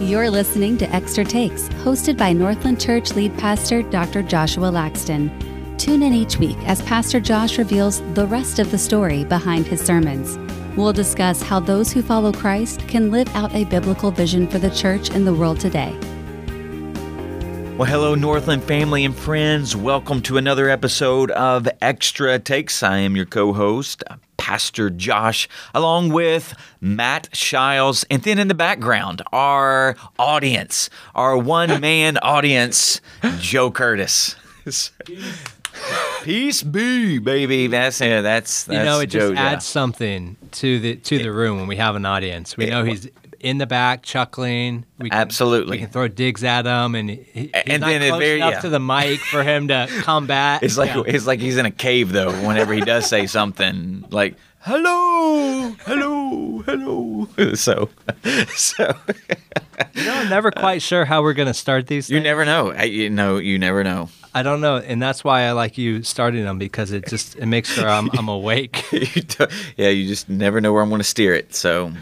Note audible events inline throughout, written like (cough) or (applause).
You're listening to Extra Takes, hosted by Northland Church lead pastor Dr. Joshua Laxton. Tune in each week as Pastor Josh reveals the rest of the story behind his sermons. We'll discuss how those who follow Christ can live out a biblical vision for the church in the world today. Well, hello, Northland family and friends. Welcome to another episode of Extra Takes. I am your co host, Pastor Josh, along with Matt Shiles. And then in the background, our audience, our one (laughs) man audience, Joe Curtis. Peace be, baby. That's it. that's, that's you know, it Joe, just yeah. adds something to the to the room when we have an audience. We It- know he's in the back chuckling. We can, Absolutely. we can throw digs at him, and he, he's And not then close very- enough yeah. to the mic for him to (laughs) combat. It's like Yeah. it's like he's in a cave though. Whenever he does say something, like "hello, hello, hello," (laughs) so (laughs) so you know, I'm never quite sure how we're gonna start these. you things. never know. I, you know, you never know. I don't know, and that's why I like you starting them because it just it makes sure I'm I'm awake. You yeah, you just never know where I'm going to steer it. So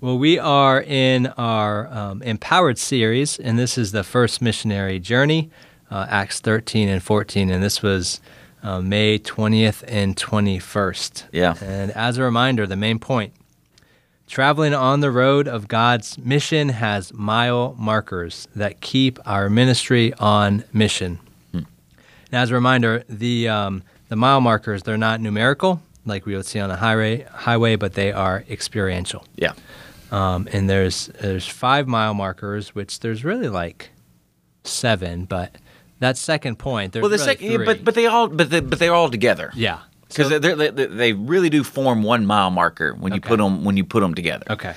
Well, we are in our um, Empowered series, and this is the first missionary journey, uh, Acts 13 and 14, and this was uh, May 20th and 21st. Yeah. And as a reminder, the main point traveling on the road of God's mission has mile markers that keep our ministry on mission. And as a reminder, the, um, the mile markers, they're not numerical like we would see on a highway, highway but they are experiential. yeah, Um, and there's there's five mile markers, which there's really like seven, but that second point, there's well, the really second, yeah, but but they all but they, but they're all together. yeah, because they, they they really do form one mile marker when you Okay. put them when you put them together. okay.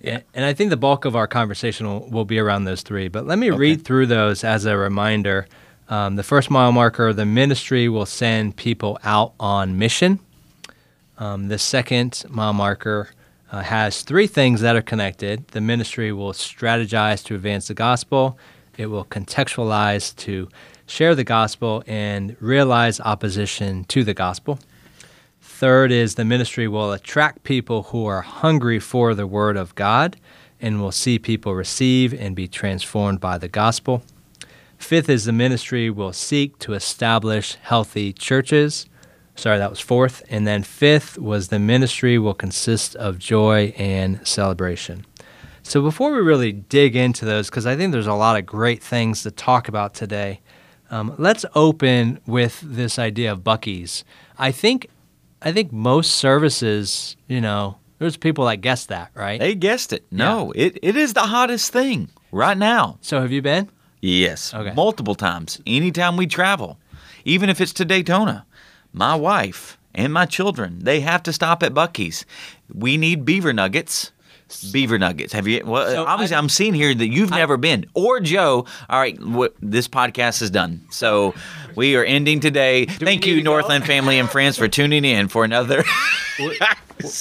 Yeah. And I think the bulk of our conversation will, will be around those three. But let me read through those as a reminder. Um, the first mile marker, the ministry will send people out on mission. Um, the second mile marker uh, has three things that are connected. The ministry will strategize to advance the gospel, it will contextualize to share the gospel and realize opposition to the gospel. Third is the ministry will attract people who are hungry for the word of God and will see people receive and be transformed by the gospel. Fifth is the ministry will seek to establish healthy churches. Sorry, that was fourth. And then fifth was the ministry will consist of joy and celebration. So before we really dig into those, because I think there's a lot of great things to talk about today, um, let's open with this idea of Buc-ee's. I think, I think most services, you know, there's people that guess that, right? They guessed it. No, it, it is the hottest thing right now. So have you been? Yes, Okay. multiple times. Anytime we travel, even if it's to Daytona, my wife and my children they have to stop at Buc-ee's. We need beaver nuggets. Beaver nuggets. Have you? Well, So obviously, I- I'm seeing here that you've never been, or Joe. All right, wh- this podcast is done, so we are ending today. Thank you? Northland family and friends, for tuning in for another.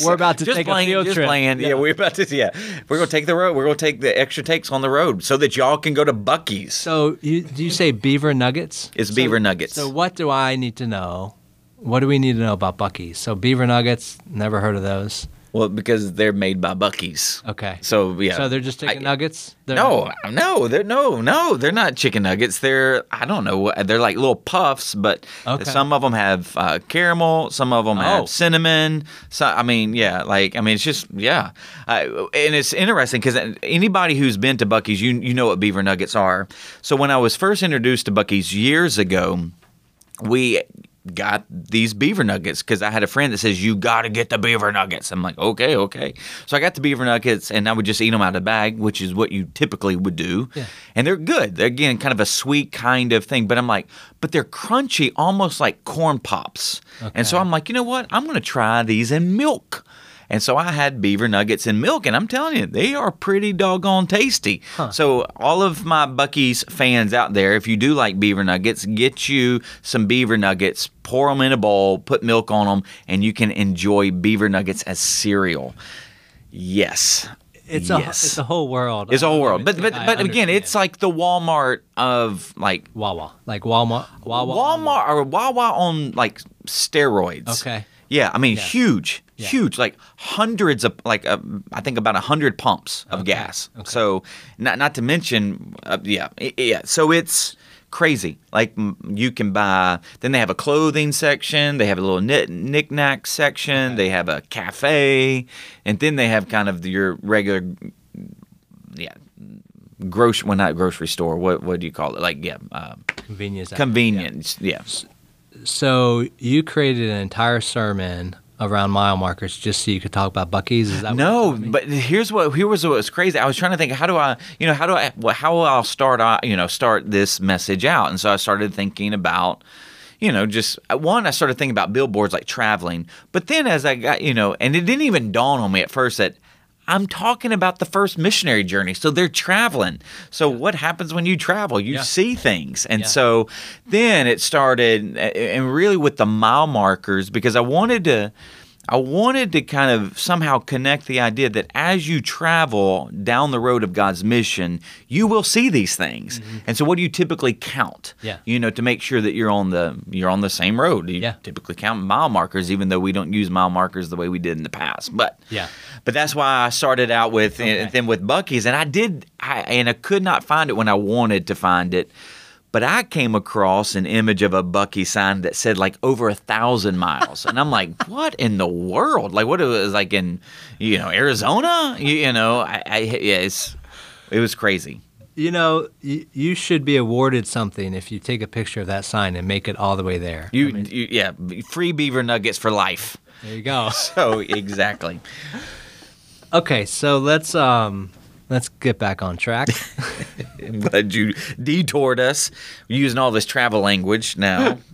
We're (laughs) about to just take playing, a field just trip. playing. Yeah. we're about to. Yeah, we're gonna take the road. We're gonna take the extra takes on the road so that y'all can go to Buc-ee's. So you, do you say beaver nuggets? It's So- beaver nuggets. So what do I need to know? What do we need to know about Buc-ee's? So beaver nuggets, never heard of those. Well, because they're made by Buc-ee's. Okay. So yeah. So they're just chicken I- nuggets? They're- No, no, they're no, no, they're not chicken nuggets. They're I don't know. They're like little puffs, but Okay. some of them have uh, caramel, some of them Oh. have cinnamon. So I mean, yeah, like I mean, it's just yeah, uh, and it's interesting because anybody who's been to Buc-ee's, you you know what beaver nuggets are. So when I was first introduced to Buc-ee's years ago, we got these beaver nuggets because I had a friend that says you got to get the beaver nuggets. I'm like, okay, okay. So I got the beaver nuggets and I would just eat them out of the bag, which is what you typically would do. Yeah. And they're good. They're again kind of a sweet kind of thing, but I'm like, but they're crunchy, almost like corn pops. And so I'm like, you know what? I'm going to try these in milk. And so I had beaver nuggets and milk, and I'm telling you, they are pretty doggone tasty. So, all of my Buc-ee's fans out there, if you do like beaver nuggets, get you some beaver nuggets, pour them in a bowl, put milk on them, and you can enjoy beaver nuggets as cereal. Yes. It's a yes. it's a whole world. It's a whole world. But but I but again, it's like the Walmart of like Wawa, like Walmart, Wawa. Walmart or Wawa on like steroids. Okay. Yeah, I mean Yeah. huge, huge, like hundreds of like uh, I think about a hundred pumps of gas. So not not to mention, uh, yeah, yeah. So it's crazy. Like m- you can buy. Then they have a clothing section. They have a little knit knick-knack section. They have a cafe, and then they have kind of your regular, yeah, grocery. Well, not grocery store. What what do you call it? Like yeah, uh, Convenience. convenience. Yeah. So you created an entire sermon around mile markers just so you could talk about Buc-ee's. Is that No, you're telling me? but here's what here was what was crazy. I was trying to think, how do I, you know, how do I, how will I'll start, uh, you know, start this message out? And so I started thinking about, you know, just uh, one, I started thinking about billboards like traveling. But then as I got, you know, and it didn't even dawn on me at first that I'm talking about the first missionary journey. So they're traveling. So what happens when you travel? You Yeah. see things. And Yeah. so then it started, and really with the mile markers, because I wanted to. I wanted to kind of somehow connect the idea that as you travel down the road of God's mission, you will see these things. And so what do you typically count? Mm-hmm. Yeah. You know, to make sure that you're on the you're on the same road. You Yeah. typically count mile markers even though we don't use mile markers the way we did in the past. But Yeah. But that's why I started out with Okay. and then with Buc-ee's and I did I and I could not find it when I wanted to find it. But I came across an image of a Buc-ee sign that said like over a thousand miles, and I'm like, (laughs) "What in the world? Like, what it was like in, you know, Arizona? You, you know, I, I yeah, it's it was crazy. You know, you, you should be awarded something if you take a picture of that sign and make it all the way there. You, you yeah, free beaver nuggets for life. There you go. (laughs) So exactly. okay, so let's um let's get back on track. I'm (laughs) glad you detoured us using all this travel language now. (laughs)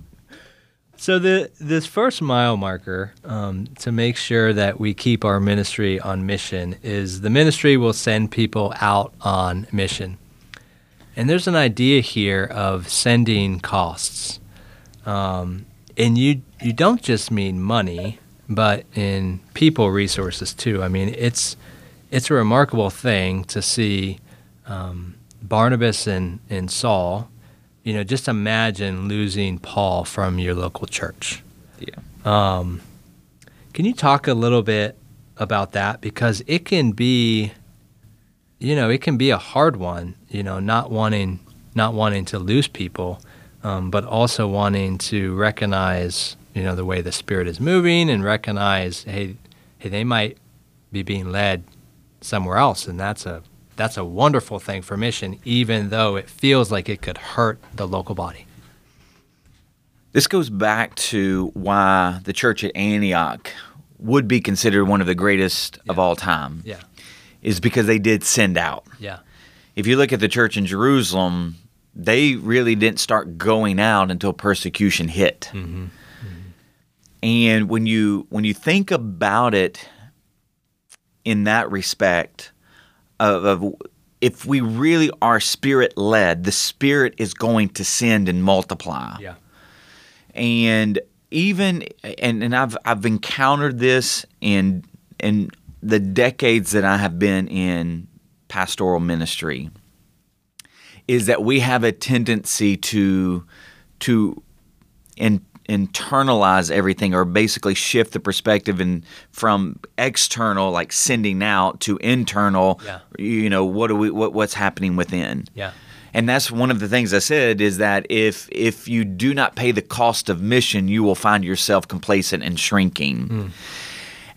So the this first mile marker um, to make sure that we keep our ministry on mission is the ministry will send people out on mission, and there's an idea here of sending costs, um, and you you don't just mean money, but in people resources too. I mean it's it's a remarkable thing to see um, Barnabas and, and Saul you know, just imagine losing Paul from your local church. Yeah. Um, can you talk a little bit about that because it can be, you know, it can be a hard one. You know, not wanting not wanting to lose people, um, but also wanting to recognize, you know, the way the Spirit is moving and recognize, hey, hey, they might be being led somewhere else, and that's a that's a wonderful thing for mission, even though it feels like it could hurt the local body. This goes back to why the church at Antioch would be considered one of the greatest of all time. Yeah, Is because they did send out. yeah, If you look at the church in Jerusalem, they really didn't start going out until persecution hit. Mm-hmm. Mm-hmm. And when you when you think about it in that respect of, of if we really are spirit led, the spirit is going to send and multiply. Yeah, and even and, and I've I've encountered this in in the decades that I have been in pastoral ministry is that we have a tendency to to in, internalize everything or basically shift the perspective and from external like sending out to internal Yeah. you know what do we what, what's happening within yeah. and that's one of the things I said is that if if you do not pay the cost of mission, you will find yourself complacent and shrinking. Hmm.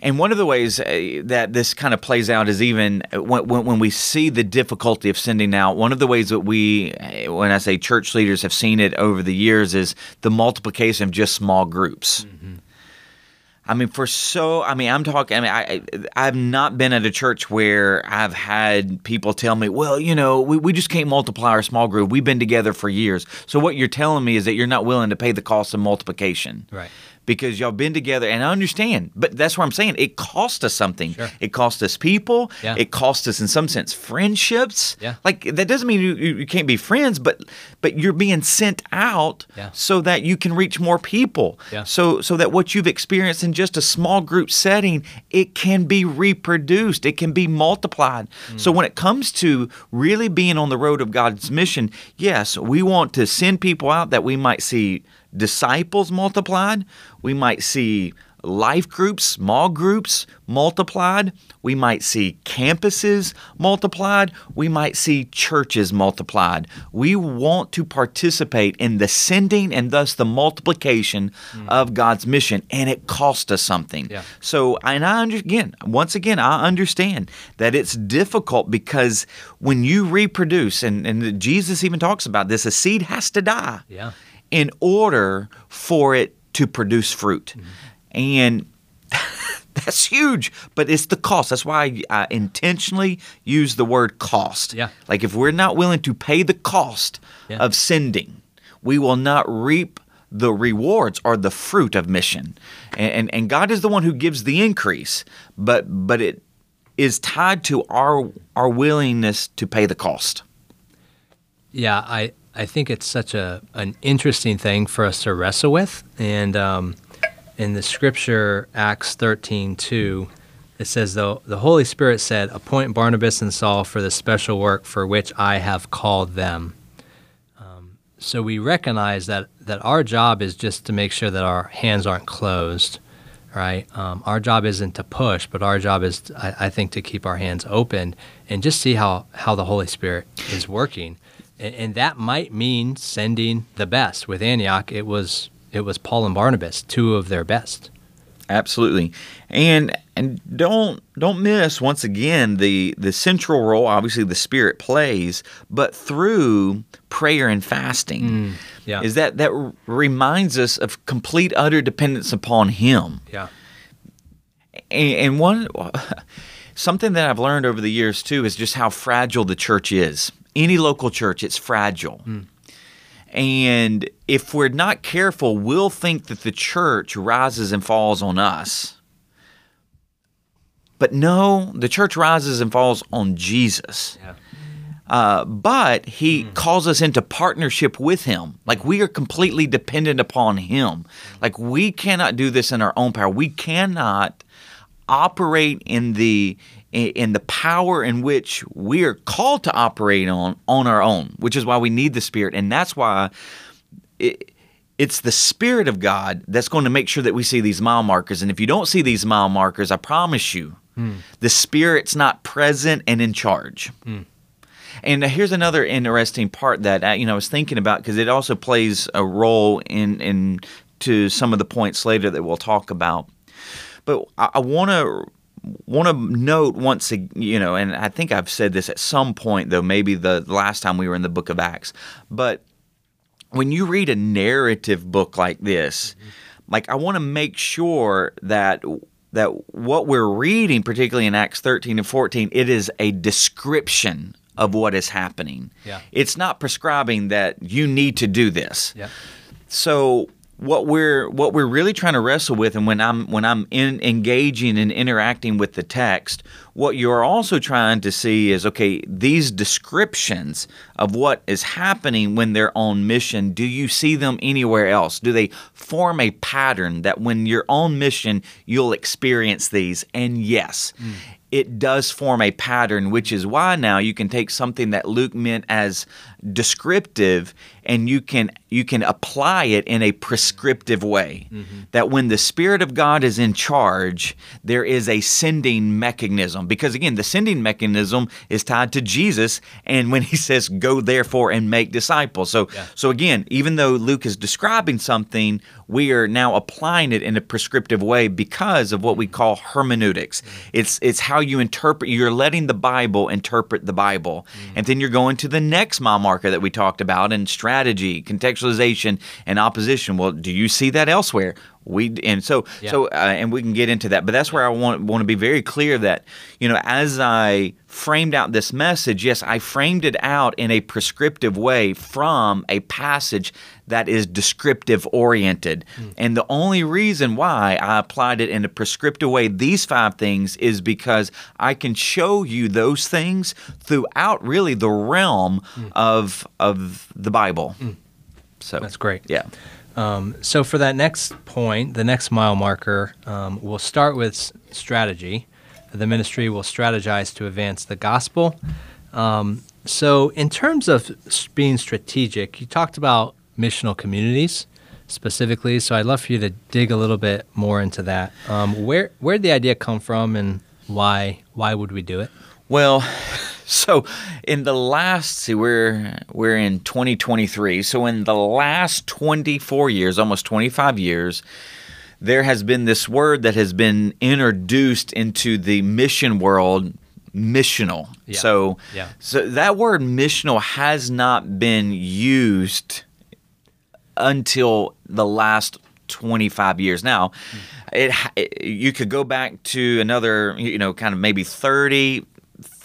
And one of the ways uh, that this kind of plays out is even when, when, when we see the difficulty of sending out. One of the ways that we, uh, when I say church leaders have seen it over the years, is the multiplication of just small groups. I mean, for so, I mean, I'm talking. I mean, I I've not been at a church where I've had people tell me, well, you know, we, we just can't multiply our small group. We've been together for years. So what you're telling me is that you're not willing to pay the cost of multiplication, Right. Because y'all been together, and I understand, but that's what I'm saying. It cost us something. Sure. It cost us people. Yeah. It cost us, in some sense, friendships. Yeah. Like that doesn't mean you, you can't be friends, but but you're being sent out Yeah. so that you can reach more people. Yeah. So so that what you've experienced in just a small group setting, it can be reproduced. It can be multiplied. Mm. So when it comes to really being on the road of God's mission, yes, we want to send people out that we might see disciples multiplied, we might see life groups, small groups multiplied. We might see campuses multiplied. We might see churches multiplied. We want to participate in the sending and thus the multiplication mm. of God's mission, and it costs us something. Yeah. So, and I under, again, once again, I understand that it's difficult because when you reproduce, and, and Jesus even talks about this, a seed has to die. Yeah. In order for it to produce fruit. Mm-hmm. And (laughs) that's huge, but it's the cost. That's why I, intentionally use the word cost. Yeah. Like if we're not willing to pay the cost yeah. of sending, we will not reap the rewards or the fruit of mission. And, and, and God is the one who gives the increase, but but it is tied to our our willingness to pay the cost. Yeah, I I think it's such a an interesting thing for us to wrestle with. And um, in the scripture, Acts thirteen two, it says, though the Holy Spirit said, Appoint Barnabas and Saul for the special work for which I have called them. Um, so we recognize that, that our job is just to make sure that our hands aren't closed, right? Um, our job isn't to push, but our job is, I, I think, to keep our hands open and just see how, how the Holy Spirit is working and, and that might mean sending the best. With Antioch, it was it was Paul and Barnabas, two of their best. Absolutely, and and don't don't miss once again the the central role. Obviously, the Spirit plays, but through prayer and fasting, mm, yeah. is that that reminds us of complete utter dependence upon Him. Yeah, and, and one something that I've learned over the years too is just how fragile the church is any local church, it's fragile. Mm. And if we're not careful, we'll think that the church rises and falls on us. But no, the church rises and falls on Jesus. Yeah. Uh, but he mm. calls us into partnership with him. Like we are completely dependent upon him. Like we cannot do this in our own power. We cannot operate in the in the power in which we are called to operate on on our own, which is why we need the Spirit, and that's why it, it's the Spirit of God that's going to make sure that we see these mile markers. And if you don't see these mile markers, I promise you, mm. the Spirit's not present and in charge. Mm. And here's another interesting part that uh, you know I was thinking about because it also plays a role in in to some of the points later that we'll talk about. But I, I want to want to note once, you know, and I think I've said this at some point, though, maybe the last time we were in the book of Acts, but when you read a narrative book like this, mm-hmm. like I want to make sure that that what we're reading, particularly in Acts 13 and 14, it is a description of what is happening. Yeah. It's not prescribing that you need to do this. Yeah. So what we're what we're really trying to wrestle with and when I'm when I'm in engaging and interacting with the text what you're also trying to see is okay these descriptions of what is happening when they're on mission do you see them anywhere else? Do they form a pattern that when you're on mission you'll experience these? And yes mm it does form a pattern, which is why now you can take something that Luke meant as descriptive and you can you can apply it in a prescriptive way. Mm-hmm. that when the spirit of god is in charge there is a sending mechanism because again the sending mechanism is tied to jesus and when he (laughs) says go therefore and make disciples so yeah. so again even though luke is describing something we are now applying it in a prescriptive way because of what we call hermeneutics mm-hmm. it's it's how you interpret you're letting the bible interpret the bible mm-hmm. and then you're going to the next mile marker that we talked about and strategy strategy, contextualization, and opposition. Well, do you see that elsewhere? We and so yeah. so uh, and we can get into that, but that's where I want want to be very clear that you know as I framed out this message, yes, I framed it out in a prescriptive way from a passage that is descriptive oriented. Mm. And the only reason why I applied it in a prescriptive way, these five things, is because I can show you those things throughout really the realm mm. of of the Bible. Mm. So that's great. Yeah. Um, so for that next point, the next mile marker, um, we'll start with strategy. The ministry will strategize to advance the gospel. Um, so in terms of being strategic, you talked about missional communities. specifically. So I'd love for you to dig a little bit more into that. Um, where where did the idea come from, and why why would we do it? Well, (laughs) so in the last see we're we're in 2023. So in the last 24 years, almost 25 years, there has been this word that has been introduced into the mission world missional. Yeah. So Yeah. so that word missional has not been used until the last 25 years now hmm. it, it you could go back to another you know kind of maybe 30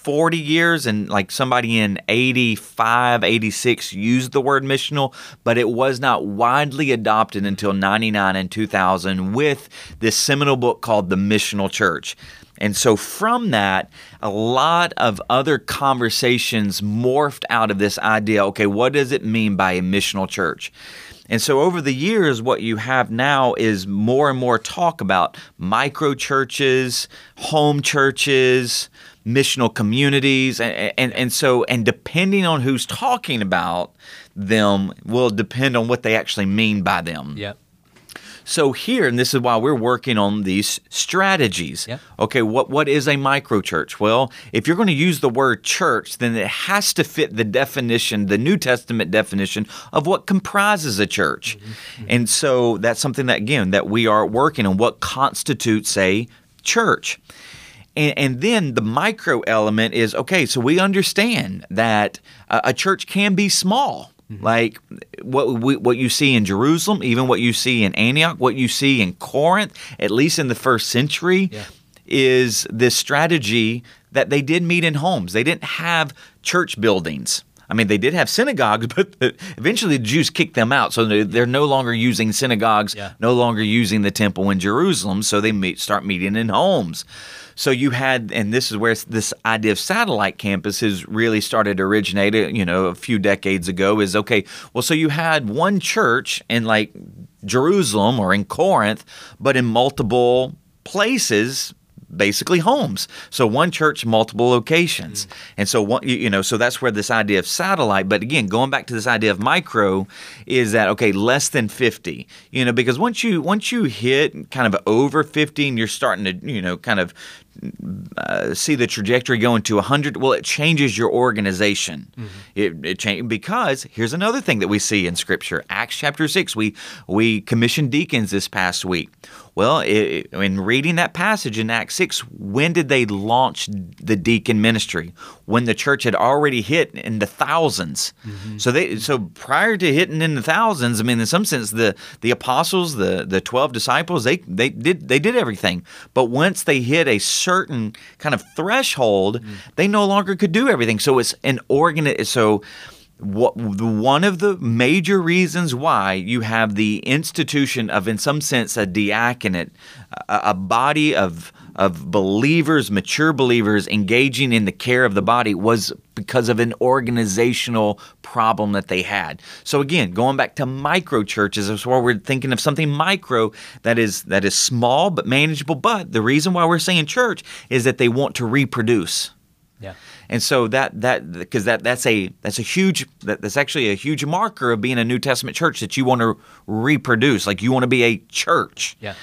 40 years and like somebody in 85 86 used the word missional but it was not widely adopted until 99 and 2000 with this seminal book called the missional church and so from that, a lot of other conversations morphed out of this idea okay, what does it mean by a missional church? And so over the years, what you have now is more and more talk about micro churches, home churches, missional communities. And, and, and so, and depending on who's talking about them, will depend on what they actually mean by them. Yep. So here, and this is why we're working on these strategies. Yep. Okay, what what is a micro church? Well, if you're going to use the word church, then it has to fit the definition, the New Testament definition of what comprises a church. Mm-hmm. And so that's something that again that we are working on what constitutes a church. And, and then the micro element is okay, so we understand that a, a church can be small. Mm-hmm. Like what we, what you see in Jerusalem, even what you see in Antioch, what you see in Corinth, at least in the first century, Yeah. is this strategy that they did meet in homes. They didn't have church buildings. I mean, they did have synagogues, (laughs) but eventually the Jews kicked them out. So they're- they're no longer using synagogues, Yeah. no longer using the temple in Jerusalem. So they meet, start meeting in homes. So you had, and this is where this idea of satellite campuses really started to originate, uh, you know, a few decades ago is okay, well, so you had one church in like Jerusalem or in Corinth, but in multiple places basically homes. So one church, multiple locations. Mm. And so one, you you know, so that's where this idea of satellite, but again, going back to this idea of micro is that okay, less than 50. You know, because once you once you hit kind of over 50 and you're starting to, you know, kind of uh, see the trajectory going to 100 well it changes your organization. It, it change because here's another thing that we see in scripture. Acts chapter 6 we we commissioned deacons this past week. Well it, in reading that passage in acts 6 when did they launch the deacon ministry? When the church had already hit in the 1000s so they so prior to hitting in the thousands i mean in some sense the the apostles the the 12 disciples they they did they did everything. But once they hit a certain kind of threshold they no longer could do everything. So it's an organ so what one of the major reasons why you have the institution of in some sense a diaconate a, a body of of believers mature believers engaging in the care of the body was because of an organizational problem that they had so again going back to micro churches that's why we're thinking of something micro that is that is small but manageable but the reason why we're saying church is that they want to reproduce Yeah. and so that that because that that's a that's a huge that, that's actually a huge marker of being a New Testament church that you want to reproduce. Like you want to be a church. Yeah.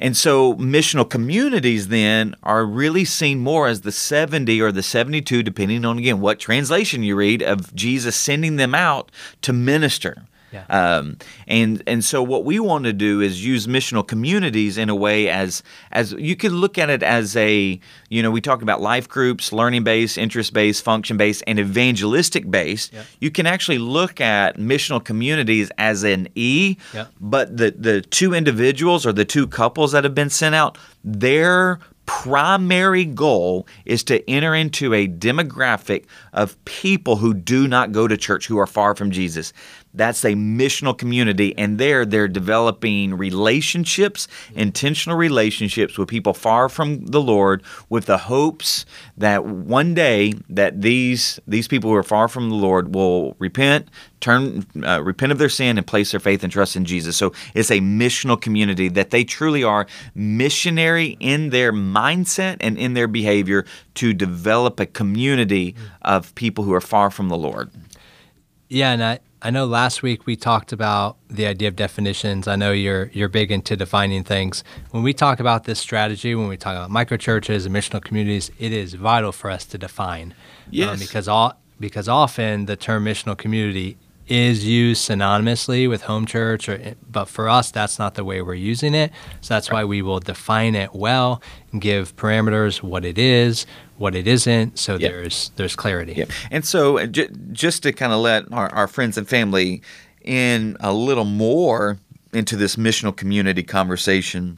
And so missional communities then are really seen more as the 70 or the 72, depending on again what translation you read, of Jesus sending them out to minister. Yeah. Um, and and so what we want to do is use missional communities in a way as as you could look at it as a you know we talk about life groups, learning based, interest based, function based, and evangelistic based. Yeah. You can actually look at missional communities as an E, Yeah. but the the two individuals or the two couples that have been sent out, their primary goal is to enter into a demographic of people who do not go to church, who are far from Jesus. That's a missional community, and there they're developing relationships, intentional relationships with people far from the Lord, with the hopes that one day that these these people who are far from the Lord will repent, turn, uh, repent of their sin, and place their faith and trust in Jesus. So it's a missional community that they truly are missionary in their mindset and in their behavior to develop a community of people who are far from the Lord. Yeah, and I, I know last week we talked about the idea of definitions. I know you're you're big into defining things. When we talk about this strategy, when we talk about microchurches and missional communities, it is vital for us to define. Yes. Um, because all because often the term missional community is used synonymously with home church or but for us that's not the way we're using it so that's why we will define it well and give parameters what it is what it isn't so Yep. there's there's clarity Yeah. And so, uh, j- just to kind of let our, our friends and family in a little more into this missional community conversation,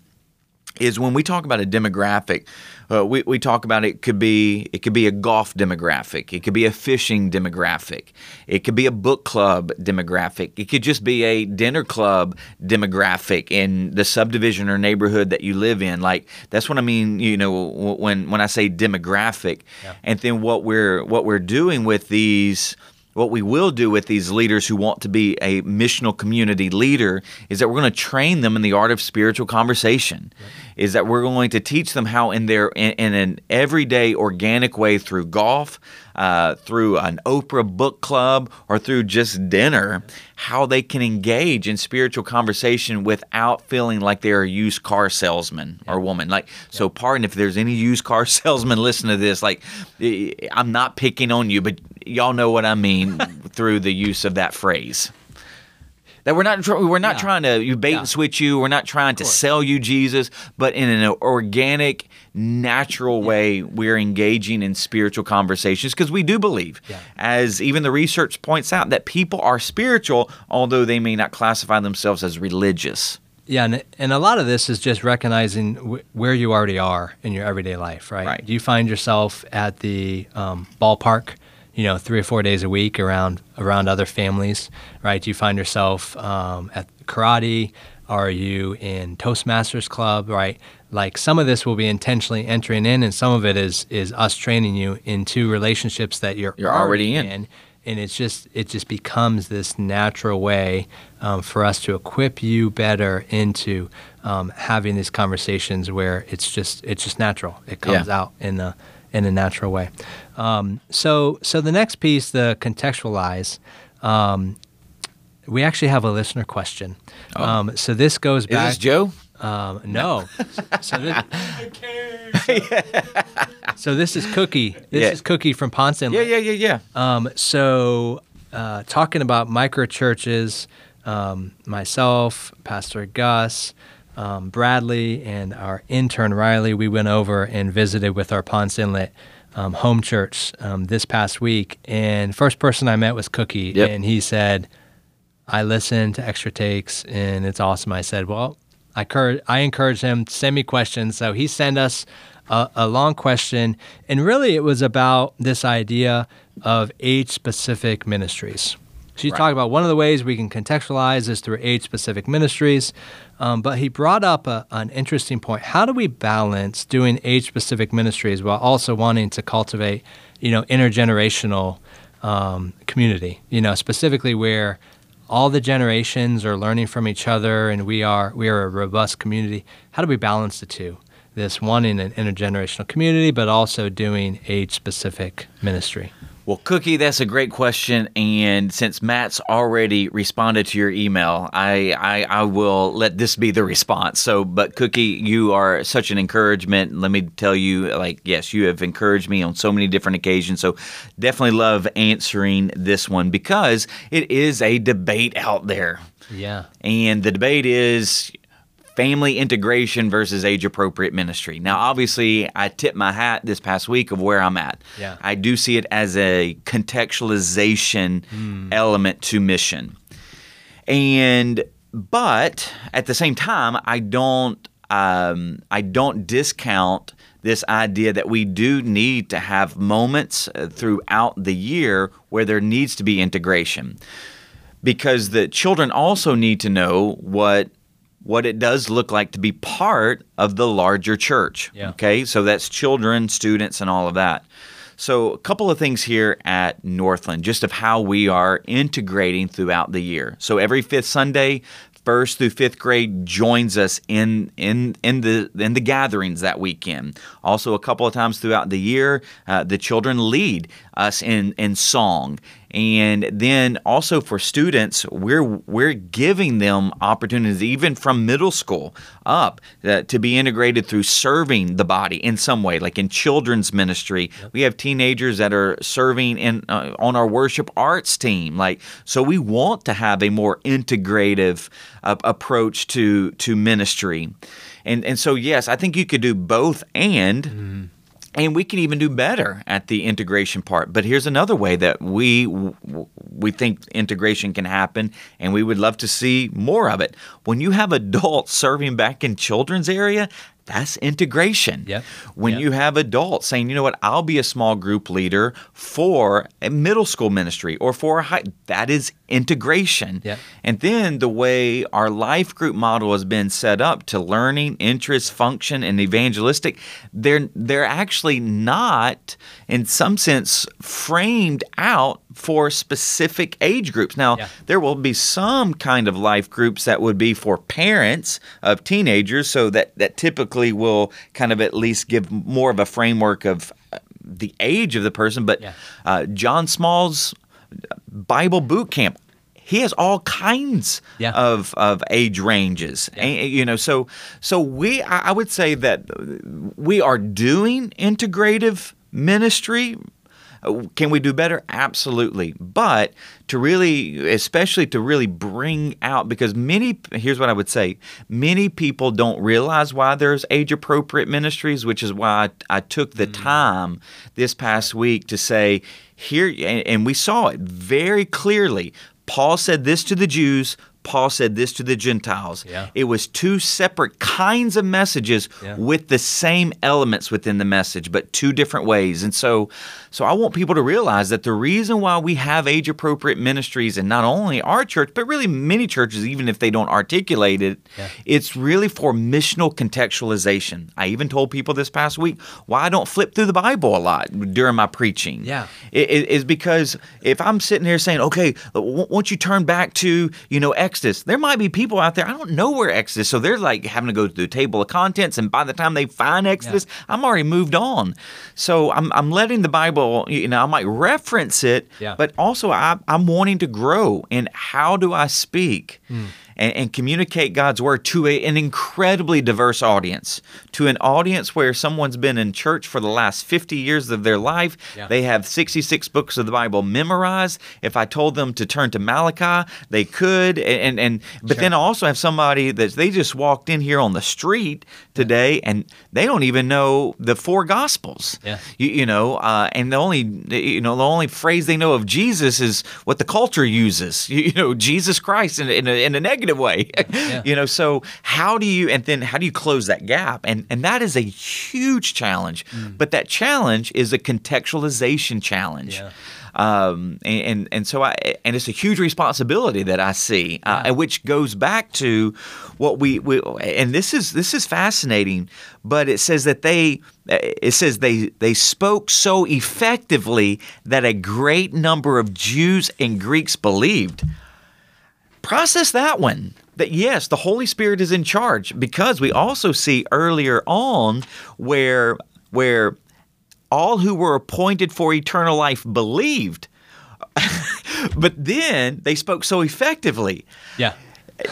is when we talk about a demographic, uh, we, we talk about it could be it could be a golf demographic, it could be a fishing demographic, it could be a book club demographic, it could just be a dinner club demographic in the subdivision or neighborhood that you live in. Like that's what I mean. You know, when when I say demographic, and then what we're what we're doing with these what we will do with these leaders who want to be a missional community leader is that we're going to train them in the art of spiritual conversation. Is that we're going to teach them how in their in, in an everyday organic way through golf uh, through an oprah book club or through just dinner how they can engage in spiritual conversation without feeling like they're a used car salesman or woman. Like so pardon if there's any used car (laughs) salesman listening to this like eh, i'm not picking on you but y'all know what I mean (laughs) through the use of that phrase. That we're not we're not Yeah. trying to you bait Yeah. and switch you. We're not trying to sell you Jesus, but in an organic, natural way, we're engaging in spiritual conversations because we do believe, Yeah. as even the research points out, that people are spiritual, although they may not classify themselves as religious. Yeah, and, and a lot of this is just recognizing w- where you already are in your everyday life, right? Right. Do you find yourself at the um, ballpark, you know, three or four days a week around around other families, right? Do you find yourself um, at karate? Are you in Toastmasters Club, right? Like some of this will be intentionally entering in, and some of it is is us training you into relationships that you're You're already in. and it's just it just becomes this natural way um, for us to equip you better into um, having these conversations where it's just it's just natural. It comes Yeah. out in a in a natural way. Um, so so the next piece, the contextualize. Um, we actually have a listener question. Um, so this goes Is back. this Joe? Um, no. (laughs) so, this, (laughs) so this is Cookie. This Yeah. is Cookie from Ponce Yeah, yeah, yeah, yeah. um, so, uh, talking about micro churches, um, myself, Pastor Gus, um, Bradley, and our intern Riley, we went over and visited with our Ponce Inlet um, home church um, this past week. And first person I met was Cookie, Yep. and he said, "I listened to Extra Takes, and it's awesome." I said, "Well." I, cur- I encouraged him to send me questions. So he sent us a, a long question. And really, it was about this idea of age specific ministries. So you Right. talk about one of the ways we can contextualize is through age specific ministries. Um, but he brought up a, an interesting point. How do we balance doing age specific ministries while also wanting to cultivate, you know, intergenerational um, community? You know, specifically where all the generations are learning from each other and we are we are a robust community how do we balance the two this wanting an intergenerational community but also doing age specific ministry Well, Cookie, that's a great question. And since Matt's already responded to your email, I, I, I will let this be the response. So, but Cookie, you are such an encouragement. Let me tell you, like, yes, you have encouraged me on so many different occasions. So, definitely love answering this one because it is a debate out there. yeah And the debate is family integration versus age appropriate ministry. Now, obviously, I tip my hat this past week of where I'm at. Yeah. I do see it as a contextualization element to mission. And but at the same time, I don't um, I don't discount this idea that we do need to have moments uh, throughout the year where there needs to be integration because the children also need to know what what it does look like to be part of the larger church. Yeah. Okay, so that's children, students, and all of that. So a couple of things here at Northland, just of how we are integrating throughout the year. So every fifth Sunday, first through fifth grade joins us in in in the in the gatherings that weekend. Also, a couple of times throughout the year, uh, the children lead us in in song and then also for students, we're we're giving them opportunities even from middle school up uh, to be integrated through serving the body in some way, like in children's ministry. We have teenagers that are serving in uh, on our worship arts team. Like so, we want to have a more integrative uh, approach to to ministry, and and so yes, I think you could do both and. Mm-hmm and we can even do better at the integration part. But here's another way that we we think integration can happen and we would love to see more of it. When you have adults (laughs) serving back in children's area that's integration. Yep. When yep. you have adults saying, you know what, I'll be a small group leader for a middle school ministry or for a high, that is integration. Yep. And then the way our life group model has been set up to learning, interest, function, and evangelistic, they're they're actually not, in some sense, framed out for specific age groups. Now, yeah. there will be some kind of life groups that would be for parents of teenagers, so that that typically will kind of at least give more of a framework of uh, the age of the person. But yeah. uh, John Small's Bible boot camp. He has all kinds yeah. of, of age ranges, yeah. and, you know. So so we, I would say that we are doing integrative ministry can we do better? Absolutely. But to really, especially to really bring out, because many, here's what I would say many people don't realize why there's age appropriate ministries, which is why I, I took the mm. time this past week to say, here, and, and we saw it very clearly. Paul said this to the Jews, Paul said this to the Gentiles. Yeah. It was two separate kinds of messages yeah. with the same elements within the message, but two different ways. And so, so I want people to realize that the reason why we have age appropriate ministries and not only our church, but really many churches, even if they don't articulate it, yeah. it's really for missional contextualization. I even told people this past week why I don't flip through the Bible a lot during my preaching. Yeah, it, it, is because if I'm sitting here saying, okay, once you turn back to you know There might be people out there, I don't know where Exodus, so they're like having to go to the table of contents, and by the time they find Exodus, yeah. I'm already moved on. So I'm, I'm letting the Bible, you know, I might reference it, yeah. but also I, I'm wanting to grow And how do I speak? Mm and, and communicate God's word to a, an incredibly diverse audience, to an audience where someone's been in church for the last 50 years of their life. Yeah. They have 66 books of the Bible memorized. If I told them to turn to Malachi, they could. And, and but sure. then I also have somebody that they just walked in here on the street today and they don't even know the four gospels. Yeah. You, you know, uh, and the only you know the only phrase they know of Jesus is what the culture uses. You, (laughs) you know, Jesus Christ in, in, a, in a negative negative way. (laughs) Yeah. you know, so how do you and then how do you close that gap? And and that is a huge challenge. Mm. But that challenge is a contextualization challenge. Yeah. Um, and, and, and so I and it's a huge responsibility that I see, uh, Yeah. which goes back to what we, we and this is this is fascinating. But it says that they it says they they spoke so effectively that a great number of Jews and Greeks believed process that one. That yes the holy spirit is in charge because we also see earlier on where where all who were appointed for eternal life believed. (laughs) But then they spoke so effectively. Yeah.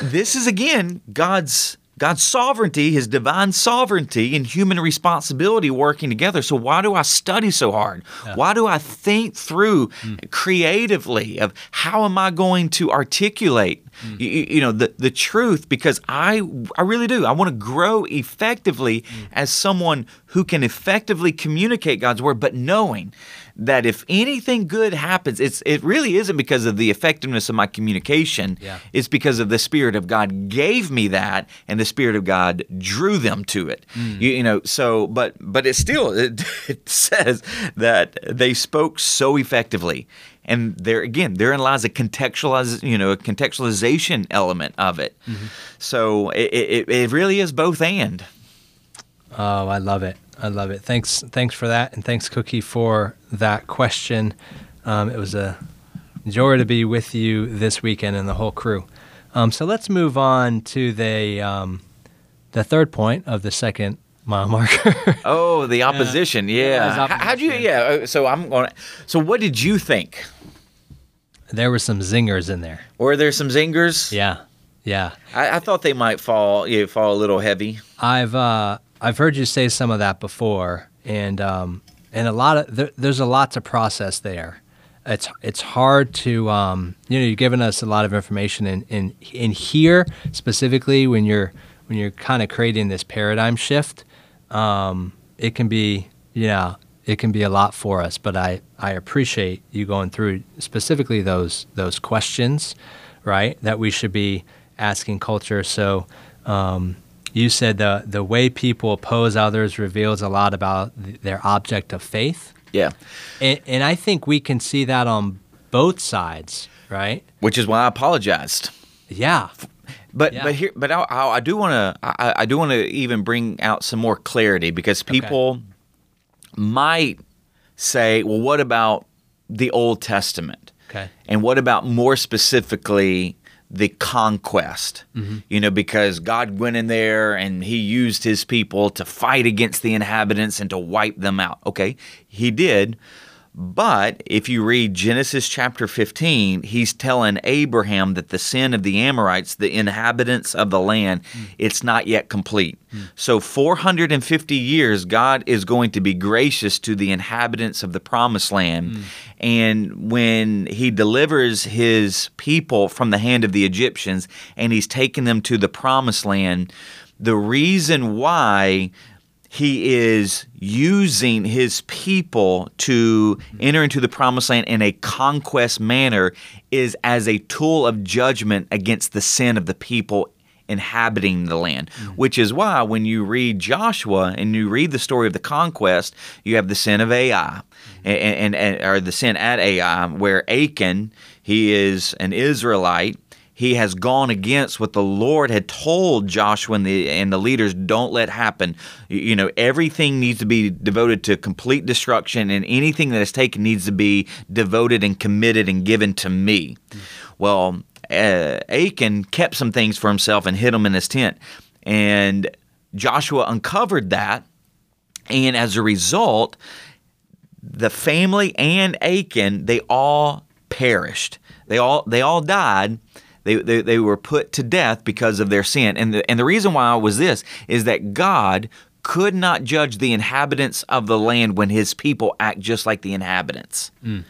This is again god's God's sovereignty, His divine sovereignty, and human responsibility working together. So, why do I study so hard? Yeah. Why do I think through Mm. creatively of how am I going to articulate, Mm. you, you know, the, the truth? Because I, I really do. I want to grow effectively Mm. as someone who can effectively communicate God's word, but knowing that if anything good happens, it's it really isn't because of the effectiveness of my communication. Yeah. It's because of the Spirit of God gave me that, and the Spirit of God drew them to it. Mm. You, you know, so but but it still it, (laughs) it says that they spoke so effectively. And there again, therein lies a contextualize, you know, a contextualization element of it. Mm-hmm. So it, it, it really is both and. Oh, I love it. I love it. Thanks, thanks for that, and thanks, Cookie, for that question. Um, it was a joy to be with you this weekend and the whole crew. Um, so let's move on to the um, the third point of the second mile (laughs) marker. Oh, the opposition, yeah. Yeah, there's How- How'd you? Yeah. So I'm going. So what did you think? there were some zingers in there. Were there some zingers? Yeah, yeah. I, I thought they might fall, yeah, fall a little heavy. I've uh, I've heard you say some of that before, and um, and a lot of there, there's a lot to process there. It's it's hard to um, you know you've given us a lot of information in in in here specifically when you're when you're kind of creating this paradigm shift. Um, it can be yeah it can be a lot for us, but I, I appreciate you going through specifically those those questions, right? That we should be asking culture. So um, you said the the way people oppose others reveals a lot about th- their object of faith. Yeah. And, and I think we can see that on both sides, right? Which is why I apologized. Yeah. But Yeah. but here but I, I, I do want to I, I do want to even bring out some more clarity because people might say, well, what about the Old Testament? Okay. And what about more specifically the conquest? You know, because God went in there and he used his people to fight against the inhabitants and to wipe them out. Okay, he did. But if you read Genesis chapter 15, he's telling Abraham that the sin of the Amorites, the inhabitants of the land, hmm. it's not yet complete. Hmm. So 450 years God is going to be gracious to the inhabitants of the promised land. Hmm. And when he delivers his people from the hand of the Egyptians and he's taken them to the promised land, the reason why he is using his people to enter into the promised land in a conquest manner is as a tool of judgment against the sin of the people inhabiting the land mm. which is why when you read joshua and you read the story of the conquest you have the sin of ai mm-hmm. and, and, and or the sin at ai where achan he is an israelite he has gone against what the Lord had told Joshua and the, and the leaders don't let happen. You- know, everything needs to be devoted to complete destruction, and anything that is taken needs to be devoted and committed and given to me. Well, uh, Achan kept some things for himself and hid them in his tent. And Joshua uncovered that. And as a result, the family and Achan, they all perished. They all they all died. They, they, they were put to death because of their sin. And the, and the reason why was this is that God could not judge the inhabitants of the land when his people act just like the inhabitants. Mm.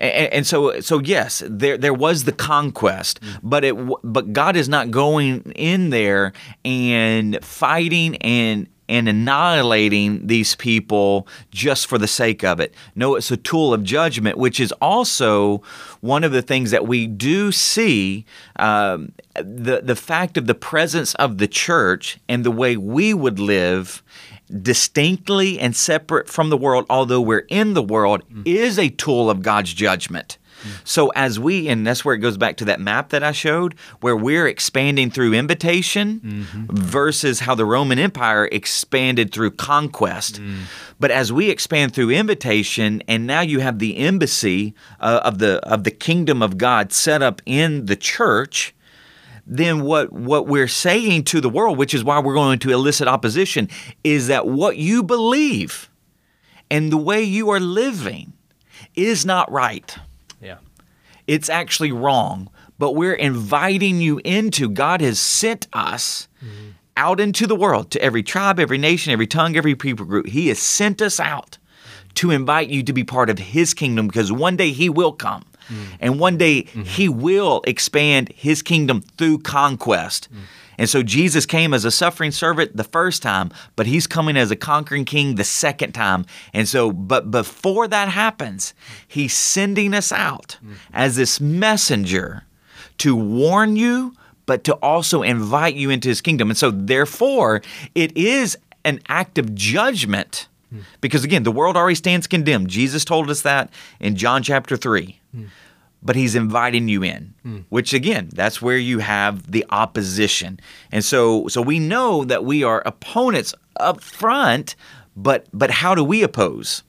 And, and so so yes, there there was the conquest, mm. but it but God is not going in there and fighting and and annihilating these people just for the sake of it. No, it's a tool of judgment, which is also one of the things that we do see. Um, the the fact of the presence of the church and the way we would live distinctly and separate from the world, although we're in the world, is a tool of God's judgment. So as we, and that's where it goes back to that map that I showed, where we're expanding through invitation versus how the Roman Empire expanded through conquest. But as we expand through invitation, and now you have the embassy uh, of the of the kingdom of God set up in the church, then what what we're saying to the world, which is why we're going to elicit opposition, is that what you believe and the way you are living is not right. It's actually wrong, but we're inviting you into God has sent us out into the world to every tribe, every nation, every tongue, every people group. He has sent us out to invite you to be part of his kingdom because one day he will come. Mm. And one day mm-hmm. he will expand his kingdom through conquest. Mm. And so Jesus came as a suffering servant the first time, but he's coming as a conquering king the second time. And so, but before that happens, he's sending us out mm-hmm. as this messenger to warn you, but to also invite you into his kingdom. And so, therefore, it is an act of judgment hmm. because, again, the world already stands condemned. Jesus told us that in John chapter 3 hmm. But he's inviting you in hmm. which again that's where you have the opposition. And so so we know that we are opponents up front but but how do we oppose?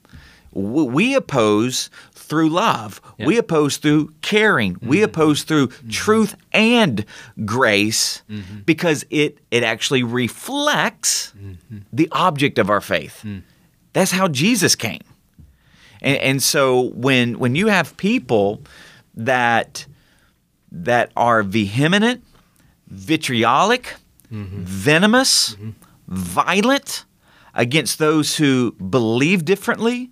We oppose through love. We oppose through caring. We mm-hmm. oppose through mm-hmm. truth and grace mm-hmm. because it it actually reflects the object of our faith. Hmm. That's how jesus came. And, and so when when you have people that that are vehement, vitriolic, venomous, violent against those who believe differently,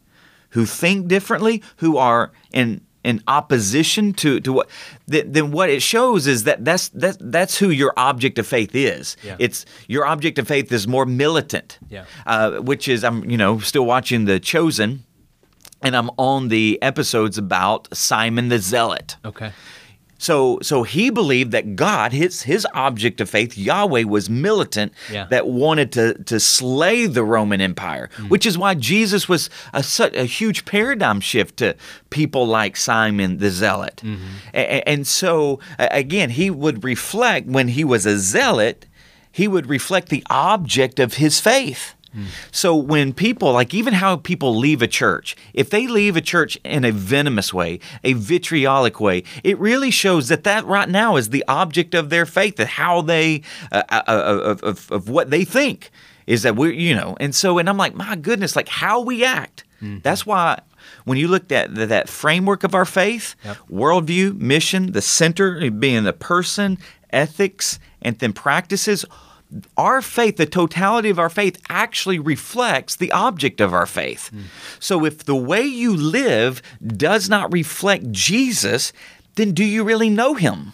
who think differently, who are in in opposition to, to what then, then what it shows is that that's that, that's who your object of faith is. Yeah. It's your object of faith is more militant. Yeah. Uh, which is I'm you know still watching The Chosen, and I'm on the episodes about Simon the Zealot. Okay. So so he believed that God, his his object of faith, Yahweh, was militant Yeah. that wanted to to slay the Roman Empire, mm. which is why Jesus was a such a huge paradigm shift to people like Simon the Zealot. Mm-hmm. A- and so again, he would reflect when he was a zealot, he would reflect the object of his faith. So when people, like even how people leave a church, if they leave a church in a venomous way, a vitriolic way, it really shows that that right now is the object of their faith, that how they, uh, uh, uh, of, of, of what they think is that we're, you know, and so, and I'm like, my goodness, like how we act. That's why when you looked at th- that framework of our faith, Yep. worldview, mission, the center being the person, ethics, and then practices, our faith, the totality of our faith, actually reflects the object of our faith. Hmm. So if the way you live does not reflect Jesus, then do you really know him?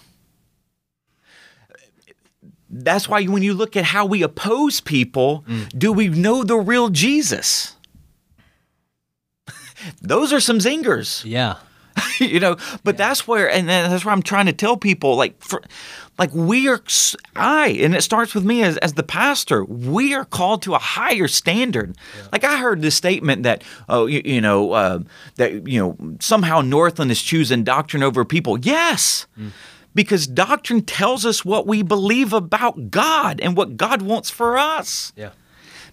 That's why when you look at how we oppose people, hmm. do we know the real Jesus? (laughs) Those are some zingers Yeah. (laughs) you know but that's where and then that's where i'm trying to tell people like for, like we are I, and it starts with me as, as the pastor we are called to a higher standard. Like i heard this statement that oh you, you know uh, that you know somehow northland is choosing doctrine over people. Yes. Because doctrine tells us what we believe about god and what god wants for us. Yeah.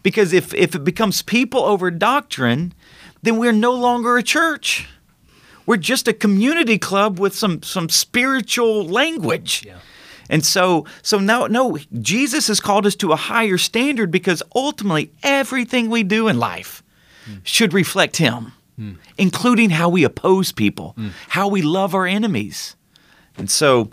because if, if it becomes people over doctrine, then we're no longer a church. We're just a community club with some some spiritual language. Yeah. And so so now no, Jesus has called us to a higher standard because ultimately everything we do in life should reflect him, including how we oppose people, how we love our enemies. And so,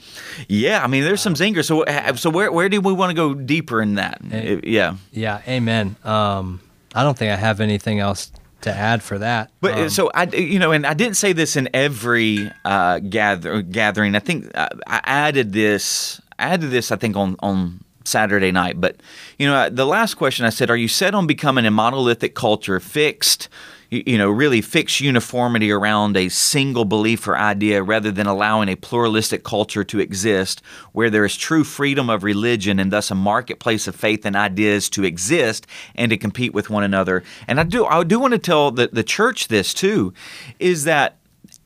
yeah, I mean, there's some zingers. So, uh, so where where do we want to go deeper in that? Eh. Yeah. Yeah. Amen. Um, I don't think I have anything else to add for that. But Um, so I, you know, and I didn't say this in every uh, gather gathering. I think uh, I added this. I added this. I think on on Saturday night. But you know, uh, the last question I said, "Are you set on becoming a monolithic culture, fixed?" You, know, really fix uniformity around a single belief or idea rather than allowing a pluralistic culture to exist where there is true freedom of religion and thus a marketplace of faith and ideas to exist and to compete with one another. And I do I do want to tell the, the church this too, is that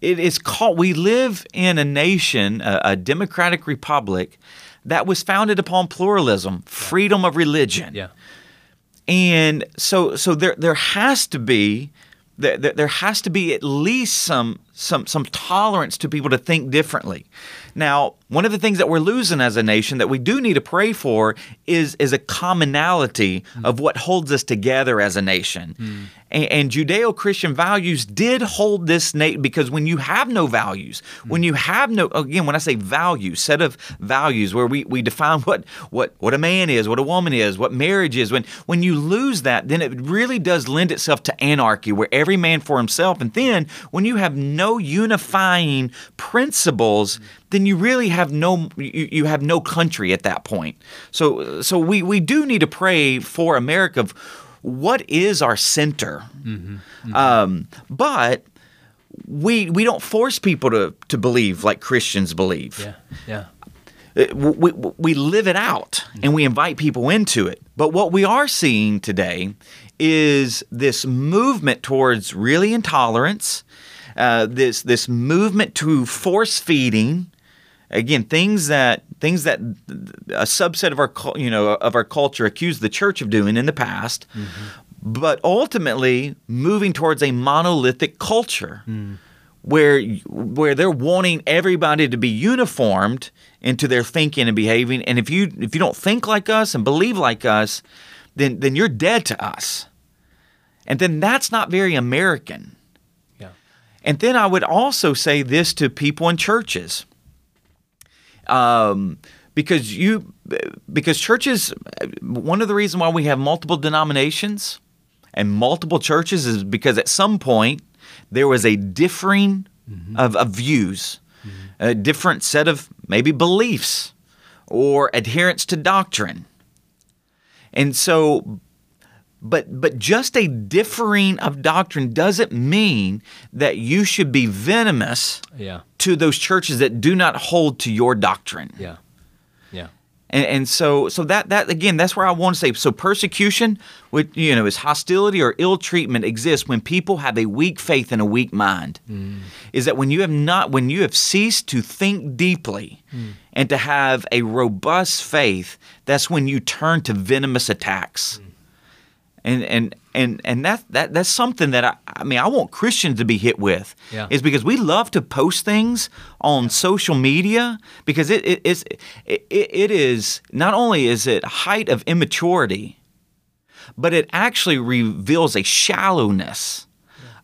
it is called we live in a nation, a, a democratic republic that was founded upon pluralism, freedom of religion yeah. and so so there there has to be there, there has to be at least some some some tolerance to people to think differently. Now, one of the things that we're losing as a nation that we do need to pray for is is a commonality hmm. of what holds us together as a nation. Hmm. And, and Judeo-Christian values did hold this nation because when you have no values, hmm. when you have no again, when I say values, set of values where we, we define what what what a man is, what a woman is, what marriage is, when when you lose that, then it really does lend itself to anarchy where every man for himself. And then when you have no unifying principles, then you really have no you, you have no country at that point. So so we, we do need to pray for America of what is our center. Um, but we we don't force people to, to believe like Christians believe. Yeah. Yeah. Uh, we, we, we live it out and we invite people into it. But what we are seeing today is this movement towards really intolerance, uh, this this movement to force feeding. Again, things that things that a subset of our you know of our culture accused the church of doing in the past, mm-hmm. but ultimately moving towards a monolithic culture mm. where where they're wanting everybody to be uniformed into their thinking and behaving. And if you if you don't think like us and believe like us then then you're dead to us. And then that's not very american. Yeah. And then I would also say this to people in churches. Um, because you because churches one of the reasons why we have multiple denominations and multiple churches is because at some point there was a differing of, of views a different set of maybe beliefs or adherence to doctrine. And so but but just a differing of doctrine doesn't mean that you should be venomous Yeah. to those churches that do not hold to your doctrine Yeah. Yeah. and, and so so that that again that's where I want to say so persecution with you know is hostility or ill treatment exists when people have a weak faith and a weak mind mm. is that when you have not when you have ceased to think deeply mm. and to have a robust faith that's when you turn to venomous attacks mm. And and and and that that that's something that I, I mean I want Christians to be hit with Yeah. is because we love to post things on social media because it it is it, it is not only is it height of immaturity but it actually reveals a shallowness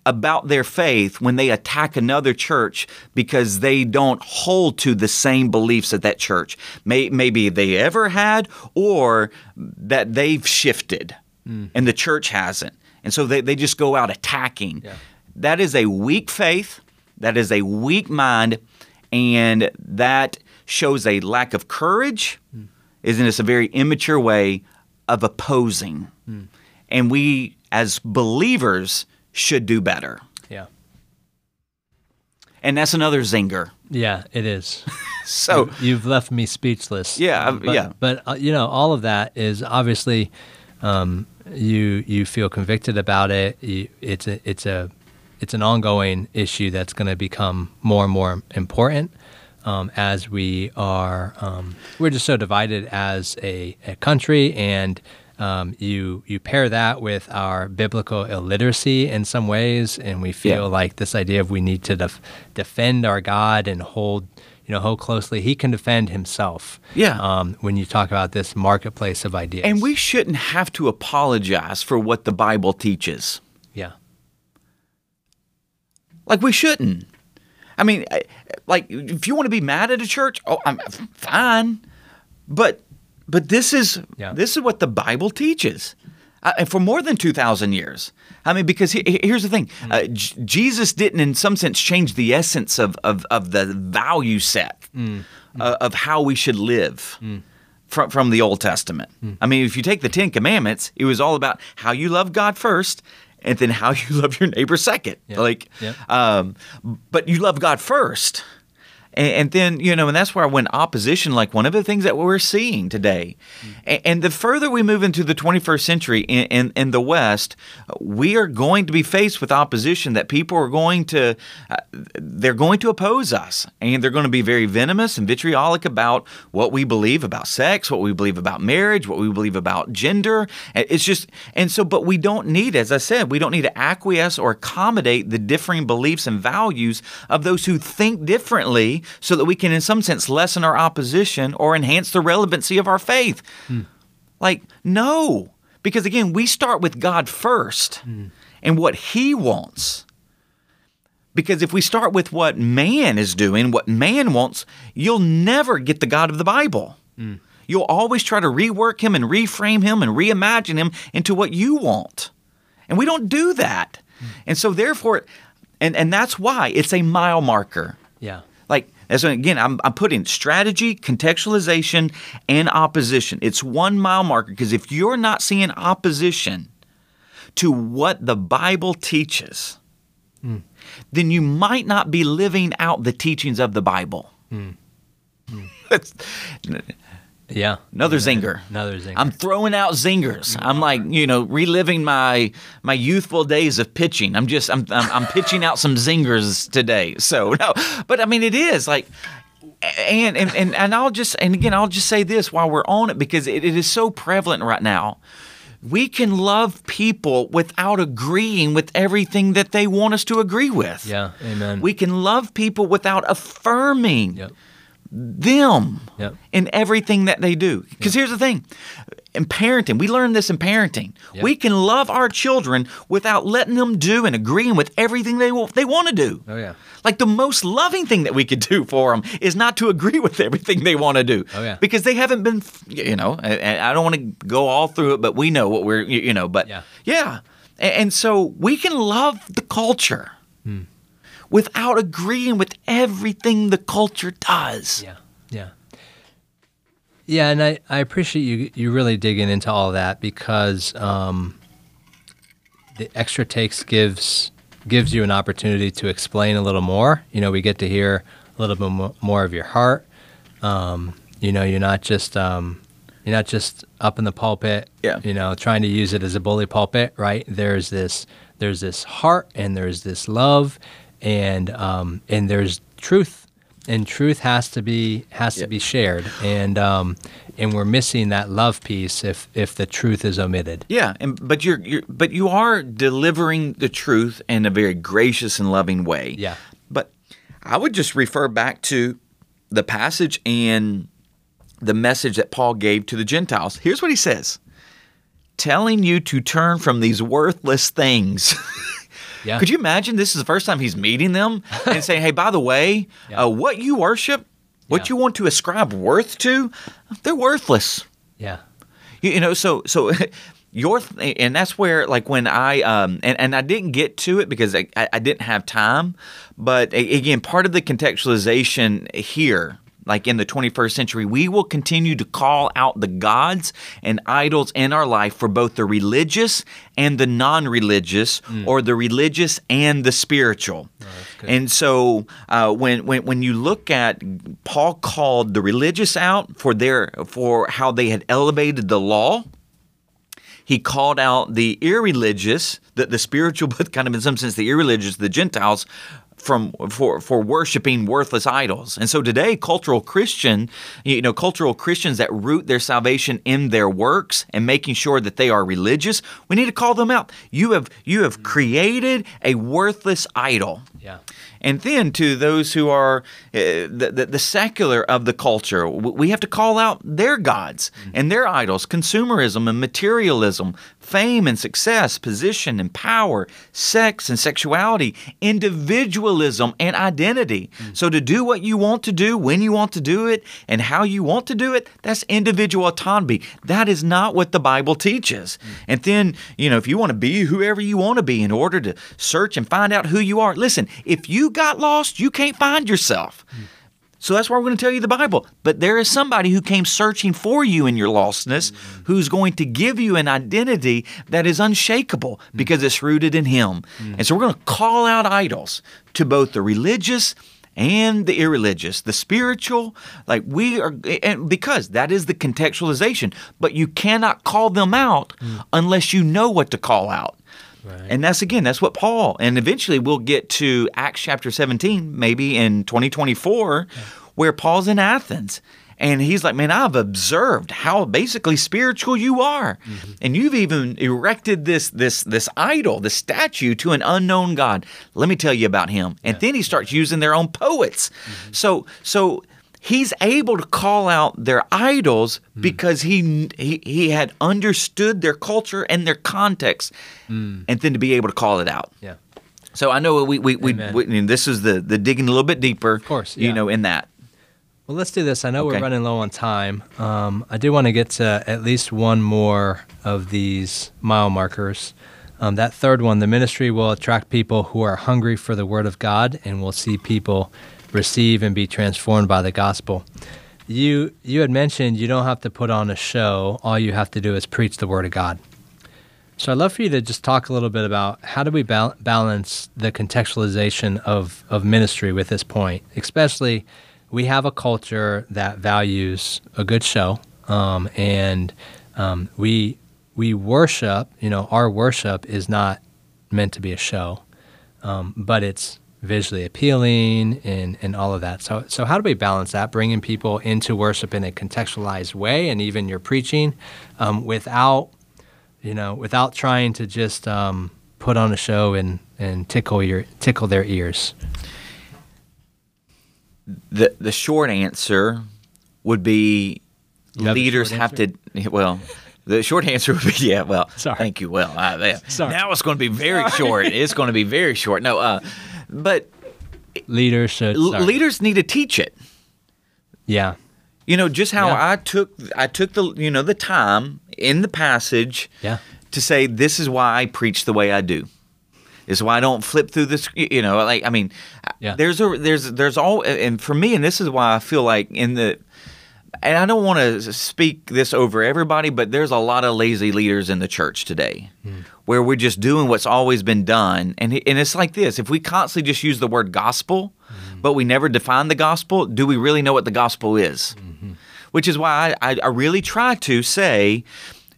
about their faith when they attack another church because they don't hold to the same beliefs that that church may, maybe they ever had or that they've shifted and the church hasn't. And so they, they just go out attacking. Yeah. That is a weak faith, that is a weak mind, and that shows a lack of courage. Isn't this a very immature way of opposing? And we, as believers, should do better. Yeah. And that's another zinger. Yeah, it is. (laughs) So, You've left me speechless. Yeah, but, yeah. But uh, you know, all of that is obviously um, you you feel convicted about it. You, it's a it's a it's an ongoing issue that's going to become more and more important um, as we are um, we're just so divided as a, a country and. Um, you you pair that with our biblical illiteracy in some ways, and we feel Yeah. like this idea of we need to def- defend our God and hold you know how closely. He can defend himself. Yeah. Um, when you talk about this marketplace of ideas, and we shouldn't have to apologize for what the Bible teaches. yeah Like we shouldn't. I mean, I- like if you want to be mad at a church, oh, I'm fine. But but this is Yeah. this is what the Bible teaches, uh, and for more than two thousand years. I mean, because he, he- here's the thing: uh, J- Jesus didn't, in some sense, change the essence of of, of the value set uh, of how we should live. From, from the Old Testament. I mean, if you take the Ten Commandments, it was all about how you love God first and then how (laughs) you love your neighbor second. Like, Yep. um, but you love God first. And, and then, you know, and that's where when opposition, like one of the things that we're seeing today. And, and the further we move into the 21st century in, in, in the West, we are going to be faced with opposition that people are going to, uh, they're going to oppose us. And they're going to be very venomous and vitriolic about what we believe about sex, what we believe about marriage, what we believe about gender. It's just, and so, but we don't need, as I said, we don't need to acquiesce or accommodate the differing beliefs and values of those who think differently so that we can, in some sense, lessen our opposition or enhance the relevancy of our faith. Hmm. Like, no. Because again, we start with God first hmm. and what He wants. Because if we start with what man is doing, what man wants, you'll never get the God of the Bible. Hmm. You'll always try to rework him and reframe him and reimagine him into what you want. And we don't do that. And so therefore and and that's why it's a mile marker. yeah As again, I'm, I'm putting strategy, contextualization, and opposition. It's one mile marker because if you're not seeing opposition to what the Bible teaches, hmm. then you might not be living out the teachings of the Bible. Hmm. Hmm. (laughs) That's yeah another zinger. another zinger. I'm throwing out zingers. I'm mm-hmm. like, you know, reliving my my youthful days of pitching. I'm just I'm I'm, I'm pitching out some zingers today. So no, but I mean it is like and and and, and I'll just and again I'll just say this while we're on it because it, it is so prevalent right now. We can love people without agreeing with everything that they want us to agree with. yeah amen We can love people without affirming yep them Yep. in everything that they do. Because here's the thing in parenting, we learn this in parenting. Yep. We can love our children without letting them do and agreeing with everything they will, they want to do. Oh, yeah. Like the most loving thing that we could do for them is not to agree (laughs) with everything they want to do. Oh, yeah. Because they haven't been, you know, I don't want to go all through it, but we know what we're, you know, but Yeah. yeah. And, and so we can love the culture Hmm. Without agreeing with everything the culture does. Yeah, yeah, yeah. And I, I appreciate you you really digging into all that because um, the extra takes gives gives you an opportunity to explain a little more. You know, we get to hear a little bit more of your heart. Um, you know, you're not just um, you're not just up in the pulpit. Yeah. You know, trying to use it as a bully pulpit, right? There's this there's this heart and there's this love and um, and there's truth and truth has to be has to be shared and um, and we're missing that love piece if if the truth is omitted. Yeah, and but you're, you're but you are delivering the truth in a very gracious and loving way. Yeah. But I would just refer back to the passage and the message that Paul gave to the Gentiles. Here's what he says. Telling you to turn from these worthless things. (laughs) Yeah. Could you imagine this is the first time he's meeting them and saying, "Hey, by the way, (laughs) Yeah. uh, what you worship, what Yeah. you want to ascribe worth to, they're worthless." Yeah. You, you know, so so (laughs) your th- and that's where like when I um and, and I didn't get to it because I, I I didn't have time, but again, part of the contextualization here. Like in the 21st century, we will continue to call out the gods and idols in our life for both the religious and the non religious, or the religious and the spiritual. And so uh, when, when when you look at Paul called the religious out for their for how they had elevated the law, he called out the irreligious, the, the spiritual, (laughs) but kind of in some sense the irreligious, the Gentiles, from for for worshiping worthless idols. And so today, cultural Christian, you know, cultural Christians that root their salvation in their works and making sure that they are religious, we need to call them out. You have you have created a worthless idol. Yeah. And then to those who are uh, the, the, the secular of the culture, we have to call out their gods and their idols consumerism and materialism, fame and success, position and power, sex and sexuality, individualism and identity. Mm. So to do what you want to do, when you want to do it, and how you want to do it, that's individual autonomy. That is not what the Bible teaches. Mm. And then, you know, if you want to be whoever you want to be in order to search and find out who you are, listen, if you got lost, you can't find yourself. Mm. So that's why we're going to tell you the Bible. But there is somebody who came searching for you in your lostness mm-hmm. who's going to give you an identity that is unshakable mm-hmm. because it's rooted in Him. Mm-hmm. And so we're going to call out idols to both the religious and the irreligious, the spiritual, like we are, and because that is the contextualization. But you cannot call them out mm. unless you know what to call out. And that's again, that's what Paul, and eventually we'll get to Acts chapter 17, maybe in 2024, where Paul's in Athens. And he's like, man, I've observed how basically spiritual you are. Mm-hmm. And you've even erected this this this idol, this statue to an unknown God. Let me tell you about him. And then he starts using their own poets. Mm-hmm. So so he's able to call out their idols because he, he he had understood their culture and their context and then to be able to call it out Yeah. so i know we we, we, we this is the the digging a little bit deeper of course, you know in that Well, let's do this. I know Okay. we're running low on time. Um, I do want to get to at least one more of these mile markers. Um, that third one, the ministry will attract people who are hungry for the word of God and will see people receive and be transformed by the gospel. You you had mentioned you don't have to put on a show. All you have to do is preach the word of God. So I'd love for you to just talk a little bit about how do we bal- balance the contextualization of, of ministry with this point, especially we have a culture that values a good show, um, and um, we we worship. You know, our worship is not meant to be a show, um, but it's visually appealing and, and all of that. So so how do we balance that, bringing people into worship in a contextualized way, and even your preaching, um, without you know, without trying to just um, put on a show and, and tickle your tickle their ears. the the short answer would be You leaders have to (laughs) well The short answer would be yeah. Well, Sorry. thank you. Well, uh, yeah. Sorry. now it's going to be very short. It's going to be very short. No, uh, but Leaders should. l- leaders need to teach it. Yeah. You know, just how Yeah. I took I took the you know the time in the passage Yeah. to say this is why I preach the way I do. This is why I don't flip through this. You know, like I mean, Yeah. there's a there's there's all and for me, and this is why I feel like in the. And I don't want to speak this over everybody, but there's a lot of lazy leaders in the church today, hmm. where we're just doing what's always been done, and and it's like this: if we constantly just use the word gospel, hmm. but we never define the gospel, do we really know what the gospel is? Hmm. which is why I, I, I really try to say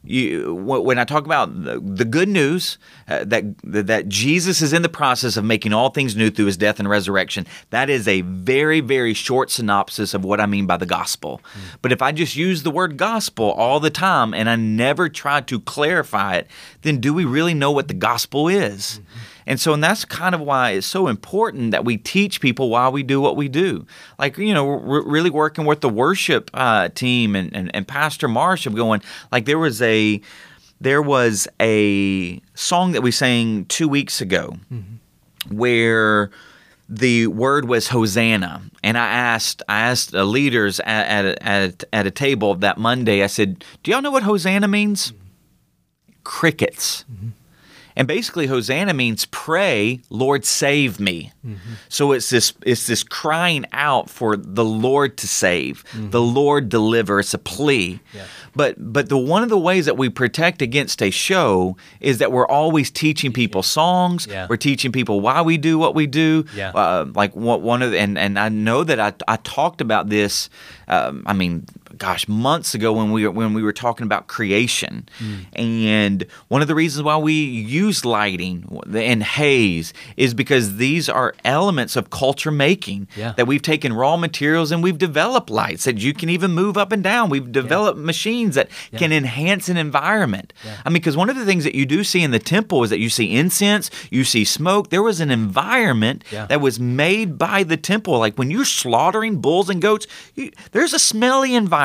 you, when I talk about the, the good news uh, that that Jesus is in the process of making all things new through his death and resurrection. That is a very very short synopsis of what I mean by the gospel. But if I just use the word gospel all the time and I never try to clarify it, then do we really know what the gospel is? And so, and that's kind of why it's so important that we teach people why we do what we do. Like, you know, we're really working with the worship uh, team and, and, and Pastor Marsh of going, like, there was a, there was a song that we sang two weeks ago where the word was Hosanna, and I asked I asked uh, leaders at at at, at a table that Monday. I said, "Do y'all know what Hosanna means?" Crickets. And basically, Hosanna means pray, Lord, save me. So it's this it's this crying out for the Lord to save, the Lord deliver. It's a plea. Yeah. But but the one of the ways that we protect against a show is that we're always teaching people songs. Yeah. We're teaching people why we do what we do. Yeah. Uh, like one one of the, and and I know that I I talked about this. Um, I mean, gosh, months ago when we were when we were talking about creation, and one of the reasons why we use lighting and haze is because these are elements of culture making Yeah. that we've taken raw materials and we've developed lights that you can even move up and down. We've developed machines that can enhance an environment. I mean, because one of the things that you do see in the temple is that you see incense, you see smoke. There was an environment Yeah. that was made by the temple. Like when you're slaughtering bulls and goats, you, there's a smelly environment.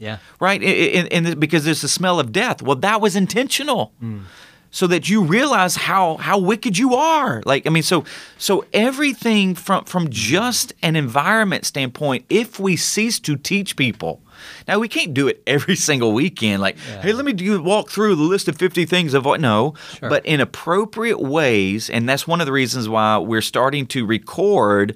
Yeah. Right? And, and, and because there's the smell of death. Well, that was intentional. Mm. So that you realize how how wicked you are. Like I mean, so so everything from from just an environment standpoint, if we cease to teach people, now we can't do it (laughs) every single weekend. Like, hey, let me do walk through the list of fifty things of what. No, Sure. but in appropriate ways, and that's one of the reasons why we're starting to record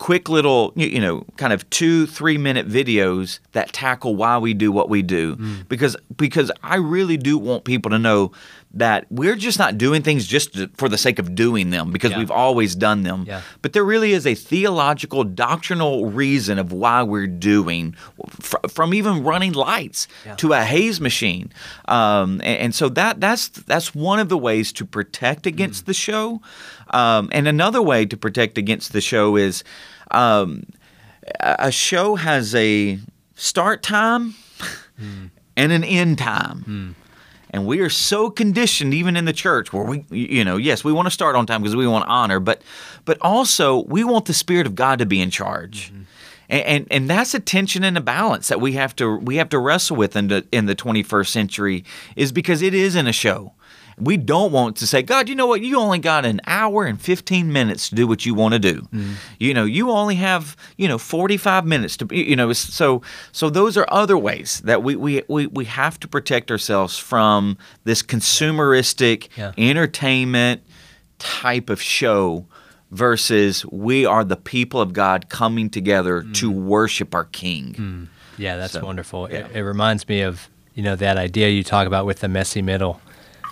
quick little you you know kind of two three minute videos that tackle why we do what we do Mm. because because i really do want people to know that we're just not doing things just to- for the sake of doing them because Yeah. we've always done them Yeah. but there really is a theological doctrinal reason of why we're doing fr- from even running lights Yeah. to a haze machine um, and, and so that that's that's one of the ways to protect against the show um, and another way to protect against the show is um, a show has a start time and an end time. And we are so conditioned, even in the church, where we, you know, yes, we want to start on time because we want honor, but, but also we want the Spirit of God to be in charge, and, and and that's a tension and a balance that we have to we have to wrestle with in the in the 21st century, is because it isn't a show. We don't want to say, God, you know what? You only got an hour and 15 minutes to do what you want to do. Mm-hmm. You know, you only have, you know, 45 minutes to, be you know, so so those are other ways that we we, we, we have to protect ourselves from this consumeristic Yeah. entertainment type of show versus we are the people of God coming together mm-hmm. to worship our King. Mm-hmm. Yeah, that's So, wonderful. yeah. It, it reminds me of you know that idea you talk about with the messy middle.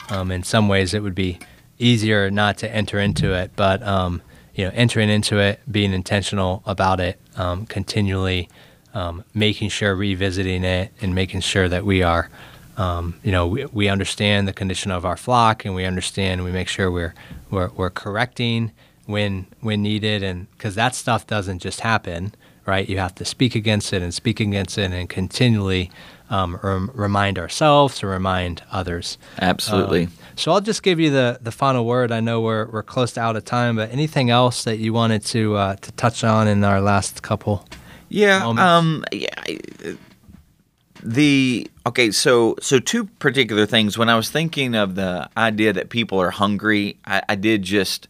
Um, in some ways, it would be easier not to enter into it, but um, you know, entering into it, being intentional about it, um, continually um, making sure revisiting it, and making sure that we are. Um, you know, we, we understand the condition of our flock, and we understand. We make sure we're we're, we're correcting when when needed, and because that stuff doesn't just happen, right? You have to speak against it and speak against it, and continually um, rem- remind ourselves to remind others. Absolutely. Um, so I'll just give you the, the final word. I know we're we're close to out of time, but anything else that you wanted to uh, to touch on in our last couple? Yeah. moments. Um. Yeah. I- the okay so so two particular things when i was thinking of the idea that people are hungry i, I did just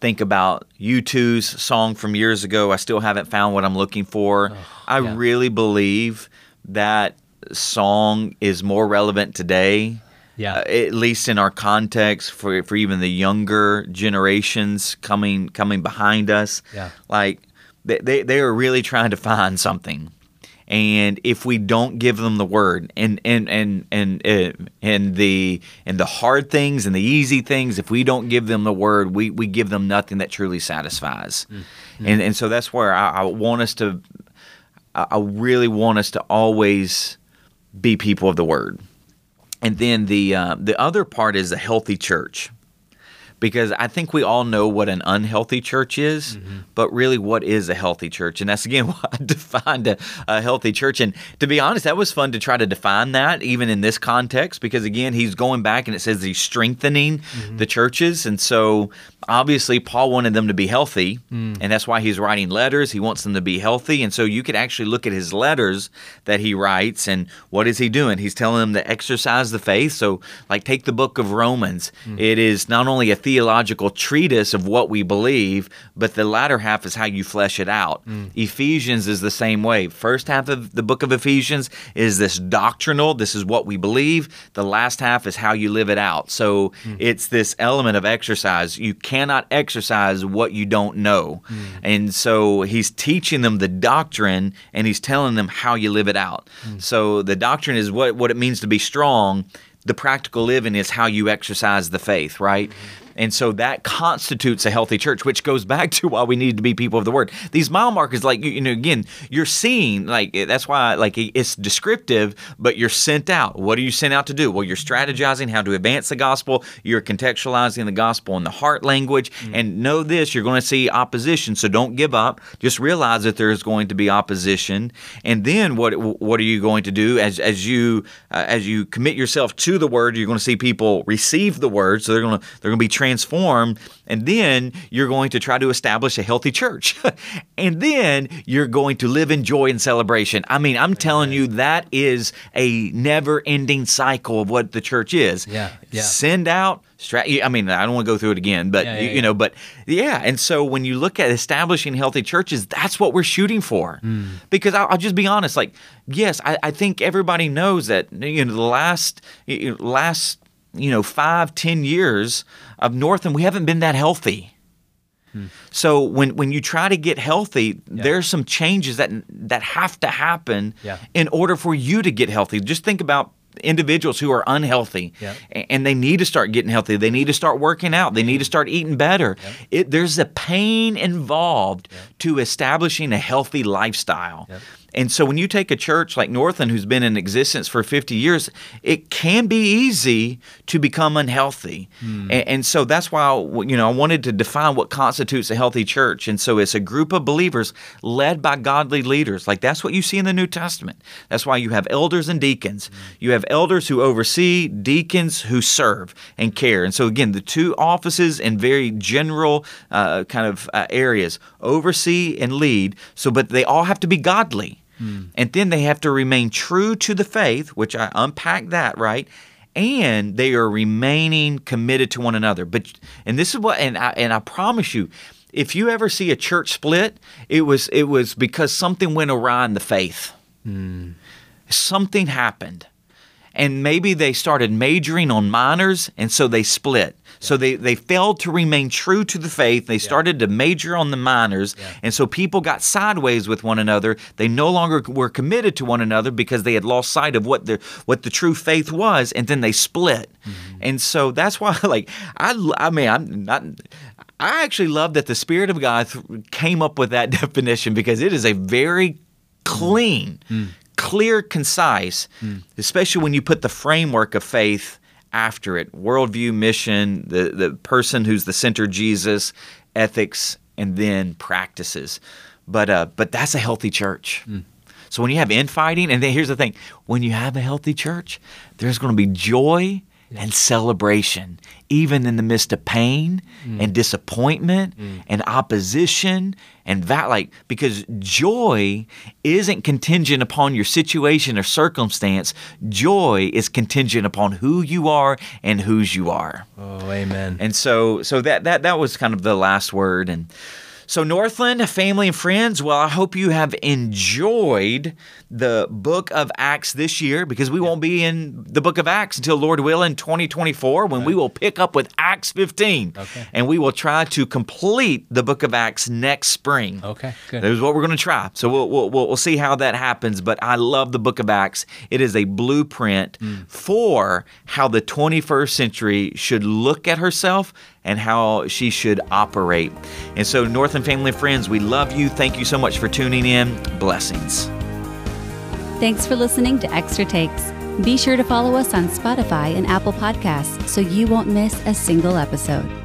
think about u2's song from years ago i still haven't found what i'm looking for i yeah. really believe that song is more relevant today Yeah. uh, at least in our context for for even the younger generations coming coming behind us. Yeah. like they, they they are really trying to find something. And if we don't give them the word and and and and uh, and the and the hard things and the easy things if we don't give them the word we we give them nothing that truly satisfies. And and so that's where I, I want us to I really want us to always be people of the word. And then the uh, the other part is a healthy church, because I think we all know what an unhealthy church is, but really, what is a healthy church? And that's again (laughs) why I defined a, a healthy church. And to be honest, that was fun to try to define that, even in this context, because again, he's going back and it says he's strengthening the churches, and so obviously Paul wanted them to be healthy, hmm. and that's why he's writing letters. He wants them to be healthy, and so you could actually look at his letters that he writes, and what is he doing? He's telling them to exercise the faith. So, like, take the book of Romans. Hmm. It is not only a theological treatise of what we believe, but the latter half is how you flesh it out. Hmm. Ephesians is the same way. First half of the book of Ephesians is this doctrinal. This is what we believe. The last half is how you live it out. So it's this element of exercise. You cannot exercise what you don't know. Mm. And so he's teaching them the doctrine and he's telling them how you live it out. Mm. So the doctrine is what, what it means to be strong. The practical living is how you exercise the faith, right? Mm-hmm. And so that constitutes a healthy church, which goes back to why we need to be people of the word. These mile markers, like you know, again, you're seeing like that's why like it's descriptive, but you're sent out. What are you sent out to do? Well, you're strategizing how to advance the gospel. You're contextualizing the gospel in the heart language, and know this: you're going to see opposition. So don't give up. Just realize that there is going to be opposition, and then what what are you going to do as as you uh, as you commit yourself to the word? You're going to see people receive the word, so they're going to they're going to be transformed, and then you're going to try to establish a healthy church. (laughs) and then you're going to live in joy and celebration. I mean, I'm telling you, that is a never ending cycle of what the church is. Yeah, yeah. Send out. I mean, I don't want to go through it again, but Yeah, yeah, you, yeah. know, but yeah. And so when you look at establishing healthy churches, that's what we're shooting for. Hmm. Because I'll, I'll just be honest, like, yes, I, I think everybody knows that you know the last last you know five ten years of Northland, we haven't been that healthy. Hmm. So when when you try to get healthy, there's some changes that that have to happen Yeah. in order for you to get healthy. Just think about individuals who are unhealthy Yeah. and they need to start getting healthy. They need to start working out. They need to start eating better. It, there's a pain involved to establishing a healthy lifestyle. And so when you take a church like Northland, who's been in existence for 50 years, it can be easy to become unhealthy. And, and so that's why you know I wanted to define what constitutes a healthy church. And so it's a group of believers led by godly leaders. Like that's what you see in the New Testament. That's why you have elders and deacons. You have elders who oversee, deacons who serve and care. And so again, the two offices in very general uh, kind of uh, areas oversee and lead. So, but they all have to be godly. And then they have to remain true to the faith, which I unpack that, right? And they are remaining committed to one another. But and this is what and I and I promise you, if you ever see a church split, it was it was because something went awry in the faith. Hmm. Something happened. And maybe they started majoring on minors and so they split. So they, they failed to remain true to the faith. They started to major on the minors. And so people got sideways with one another. They no longer were committed to one another because they had lost sight of what the what the true faith was and then they split. Mm-hmm. And so that's why (laughs) like I I mean I'm not I actually love that the spirit of God came up with that (laughs) definition because it is a very clean, mm. Clear, concise, especially when you put the framework of faith after it worldview, mission, the, the person who's the center, Jesus, ethics, and then practices. But, uh, but that's a healthy church. So when you have infighting, and then here's the thing when you have a healthy church, there's going to be joy and celebration, even in the midst of pain Mm. and disappointment and opposition and that like because joy isn't contingent upon your situation or circumstance. Joy is contingent upon who you are and whose you are. Oh, amen. And so so that that that was kind of the last word and so Northland, family and friends, well, I hope you have enjoyed the book of Acts this year because we won't be in the book of Acts until Lord will in 2024 when we will pick up with Acts 15. Okay. And we will try to complete the book of Acts next spring. Okay, good. That is what we're going to try. So we'll, we'll, we'll, we'll see how that happens. But I love the book of Acts. It is a blueprint mm. for how the 21st century should look at herself and how she should operate. And so, North and family friends, we love you. Thank you so much for tuning in. Blessings. Thanks for listening to Extra Takes. Be sure to follow us on Spotify and Apple Podcasts so you won't miss a single episode.